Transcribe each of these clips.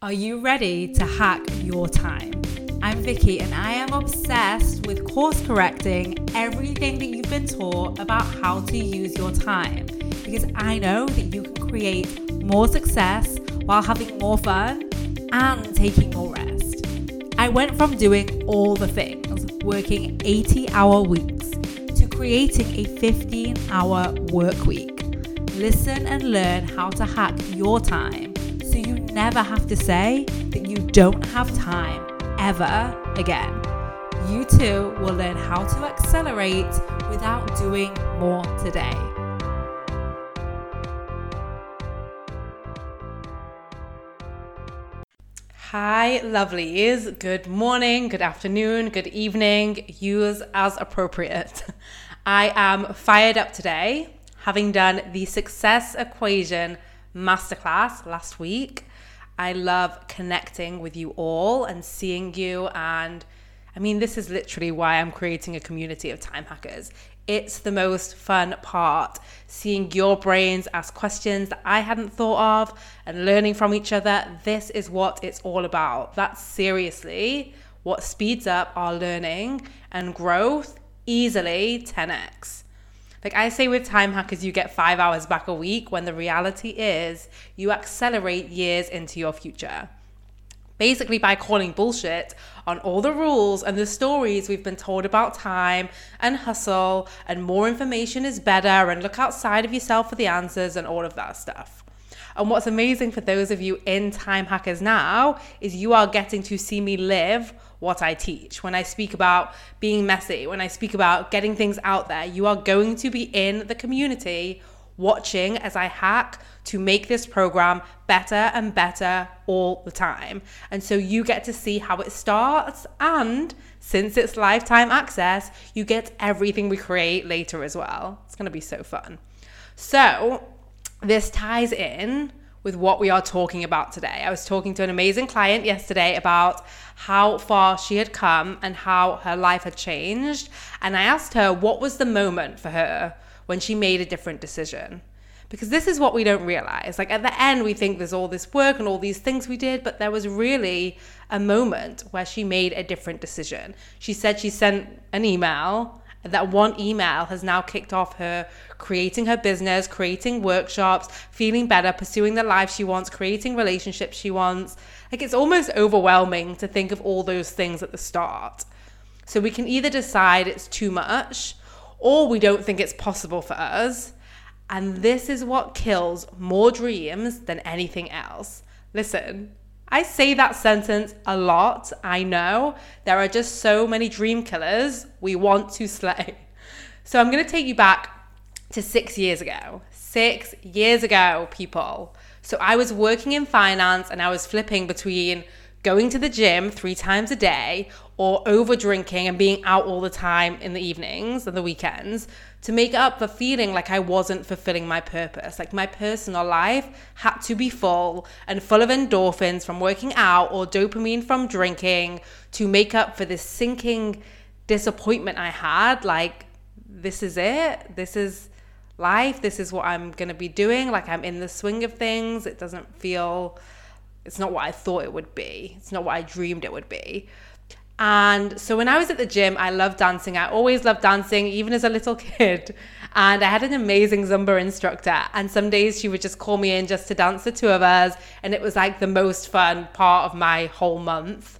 Are you ready to hack your time? I'm Vicky and I am obsessed with course correcting everything that you've been taught about how to use your time because I know that you can create more success while having more fun and taking more rest. I went from doing all the things, working 80 hour weeks, to creating a 15 hour work week. Listen and learn how to hack your time never have to say that you don't have time ever again. You too will learn how to accelerate without doing more today. Hi, lovelies. Good morning, good afternoon, good evening. Use as appropriate. I am fired up today, having done the success equation masterclass last week. I love connecting with you all and seeing you. And I mean, this is literally why I'm creating a community of time hackers. It's the most fun part, seeing your brains ask questions that I hadn't thought of and learning from each other. This is what it's all about. That's seriously what speeds up our learning and growth easily 10x. Like I say with time hackers, you get five hours back a week when the reality is you accelerate years into your future. Basically, by calling bullshit on all the rules and the stories we've been told about time and hustle, and more information is better, and look outside of yourself for the answers, and all of that stuff. And what's amazing for those of you in Time Hackers now is you are getting to see me live what I teach. When I speak about being messy, when I speak about getting things out there, you are going to be in the community watching as I hack to make this program better and better all the time. And so you get to see how it starts. And since it's lifetime access, you get everything we create later as well. It's going to be so fun. So, this ties in with what we are talking about today. I was talking to an amazing client yesterday about how far she had come and how her life had changed. And I asked her what was the moment for her when she made a different decision. Because this is what we don't realize. Like at the end, we think there's all this work and all these things we did, but there was really a moment where she made a different decision. She said she sent an email that one email has now kicked off her creating her business, creating workshops, feeling better, pursuing the life she wants, creating relationships she wants. Like it's almost overwhelming to think of all those things at the start. So we can either decide it's too much or we don't think it's possible for us. And this is what kills more dreams than anything else. Listen, I say that sentence a lot. I know there are just so many dream killers we want to slay. So I'm going to take you back to six years ago. Six years ago, people. So I was working in finance and I was flipping between going to the gym three times a day or over drinking and being out all the time in the evenings and the weekends to make up for feeling like I wasn't fulfilling my purpose. Like my personal life had to be full and full of endorphins from working out or dopamine from drinking to make up for this sinking disappointment I had. Like, this is it. This is life. This is what I'm going to be doing. Like, I'm in the swing of things. It doesn't feel, it's not what I thought it would be. It's not what I dreamed it would be. And so when I was at the gym, I loved dancing. I always loved dancing, even as a little kid. And I had an amazing Zumba instructor. And some days she would just call me in just to dance the two of us. And it was like the most fun part of my whole month.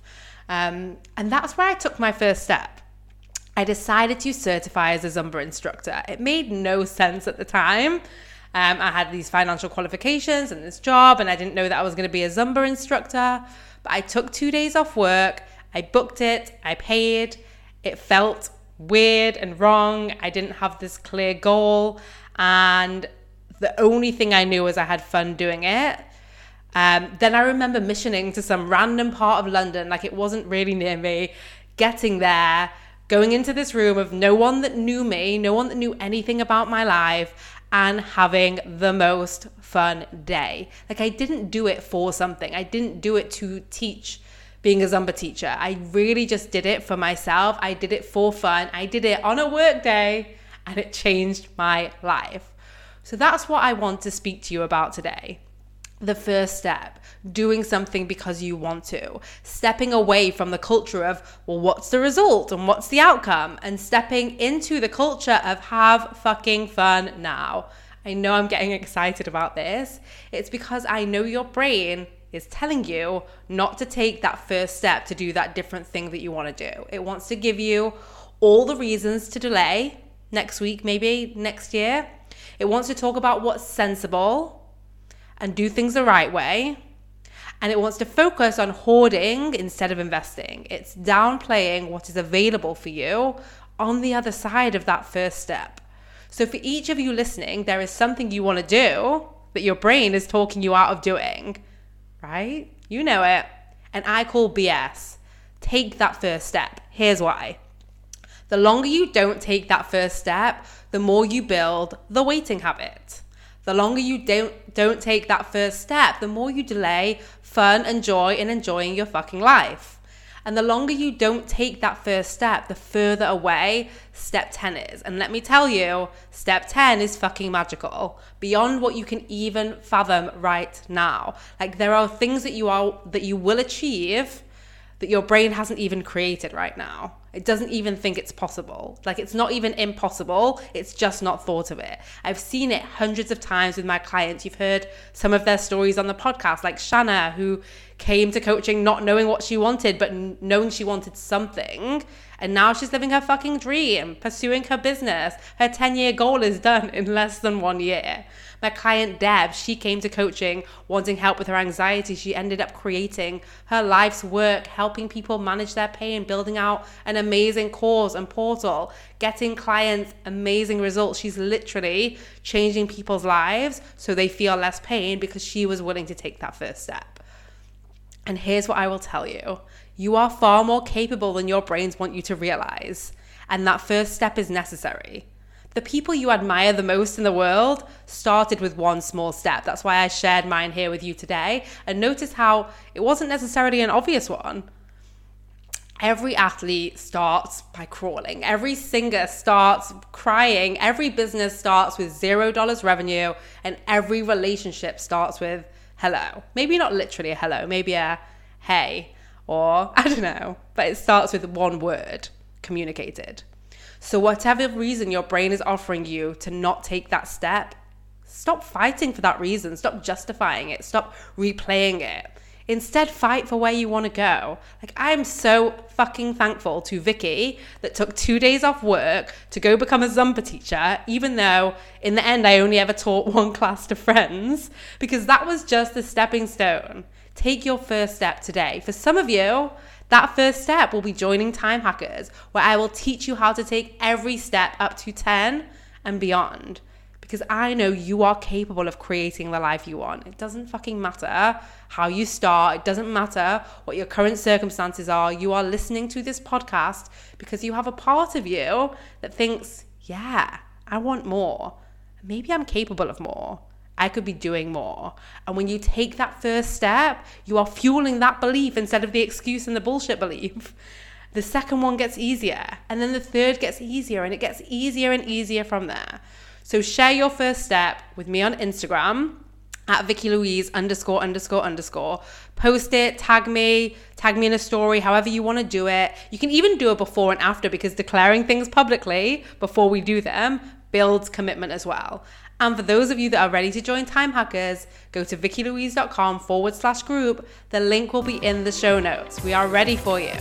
Um, and that's where I took my first step. I decided to certify as a Zumba instructor. It made no sense at the time. Um, I had these financial qualifications and this job, and I didn't know that I was going to be a Zumba instructor. But I took two days off work I booked it, I paid. It felt weird and wrong. I didn't have this clear goal. And the only thing I knew was I had fun doing it. Um, then I remember missioning to some random part of London, like it wasn't really near me, getting there, going into this room of no one that knew me, no one that knew anything about my life, and having the most fun day. Like I didn't do it for something, I didn't do it to teach being a Zumba teacher. I really just did it for myself. I did it for fun. I did it on a work day and it changed my life. So that's what I want to speak to you about today. The first step doing something because you want to, stepping away from the culture of, well, what's the result and what's the outcome, and stepping into the culture of have fucking fun now. I know I'm getting excited about this. It's because I know your brain is telling you not to take that first step to do that different thing that you want to do. It wants to give you all the reasons to delay next week, maybe next year. It wants to talk about what's sensible and do things the right way. And it wants to focus on hoarding instead of investing. It's downplaying what is available for you on the other side of that first step. So, for each of you listening, there is something you want to do that your brain is talking you out of doing right? You know it. And I call BS. Take that first step. Here's why. The longer you don't take that first step, the more you build the waiting habit. The longer you don't don't take that first step, the more you delay fun and joy in enjoying your fucking life. And the longer you don't take that first step, the further away step 10 is. And let me tell you, step 10 is fucking magical, beyond what you can even fathom right now. Like there are things that you are that you will achieve that your brain hasn't even created right now. It doesn't even think it's possible. Like it's not even impossible, it's just not thought of it. I've seen it hundreds of times with my clients. You've heard some of their stories on the podcast, like Shanna, who came to coaching not knowing what she wanted, but knowing she wanted something. And now she's living her fucking dream, pursuing her business. Her 10 year goal is done in less than one year. My client Deb, she came to coaching wanting help with her anxiety. She ended up creating her life's work, helping people manage their pain, building out an amazing course and portal, getting clients amazing results. She's literally changing people's lives so they feel less pain because she was willing to take that first step. And here's what I will tell you you are far more capable than your brains want you to realize. And that first step is necessary the people you admire the most in the world started with one small step. That's why I shared mine here with you today. And notice how it wasn't necessarily an obvious one. Every athlete starts by crawling. Every singer starts crying. Every business starts with zero dollars revenue. And every relationship starts with hello. Maybe not literally a hello, maybe a hey, or I don't know, but it starts with one word communicated. So, whatever reason your brain is offering you to not take that step, stop fighting for that reason. Stop justifying it. Stop replaying it. Instead, fight for where you want to go. Like, I'm so fucking thankful to Vicky that took two days off work to go become a Zumba teacher, even though in the end I only ever taught one class to friends, because that was just a stepping stone. Take your first step today. For some of you, that first step will be joining Time Hackers, where I will teach you how to take every step up to 10 and beyond. Because I know you are capable of creating the life you want. It doesn't fucking matter how you start, it doesn't matter what your current circumstances are. You are listening to this podcast because you have a part of you that thinks, yeah, I want more. Maybe I'm capable of more. I could be doing more. And when you take that first step, you are fueling that belief instead of the excuse and the bullshit belief. The second one gets easier, and then the third gets easier, and it gets easier and easier from there. So share your first step with me on Instagram at Vicky Louise underscore underscore underscore. Post it, tag me, tag me in a story, however you want to do it. You can even do it before and after because declaring things publicly before we do them builds commitment as well. And for those of you that are ready to join Time Hackers, go to vickylouise.com forward slash group. The link will be in the show notes. We are ready for you.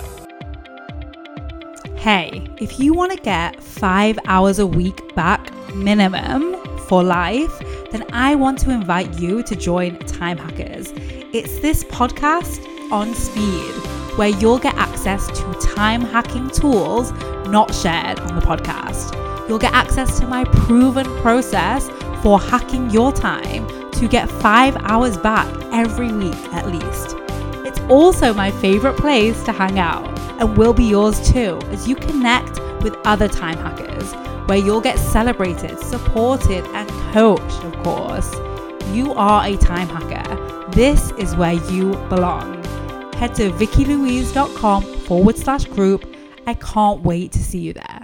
Hey, if you want to get five hours a week back minimum for life, then I want to invite you to join Time Hackers. It's this podcast on speed where you'll get access to time hacking tools not shared on the podcast. You'll get access to my proven process for hacking your time to get five hours back every week at least. It's also my favorite place to hang out and will be yours too as you connect with other time hackers where you'll get celebrated, supported, and coached, of course. You are a time hacker. This is where you belong. Head to vickylouise.com forward slash group. I can't wait to see you there.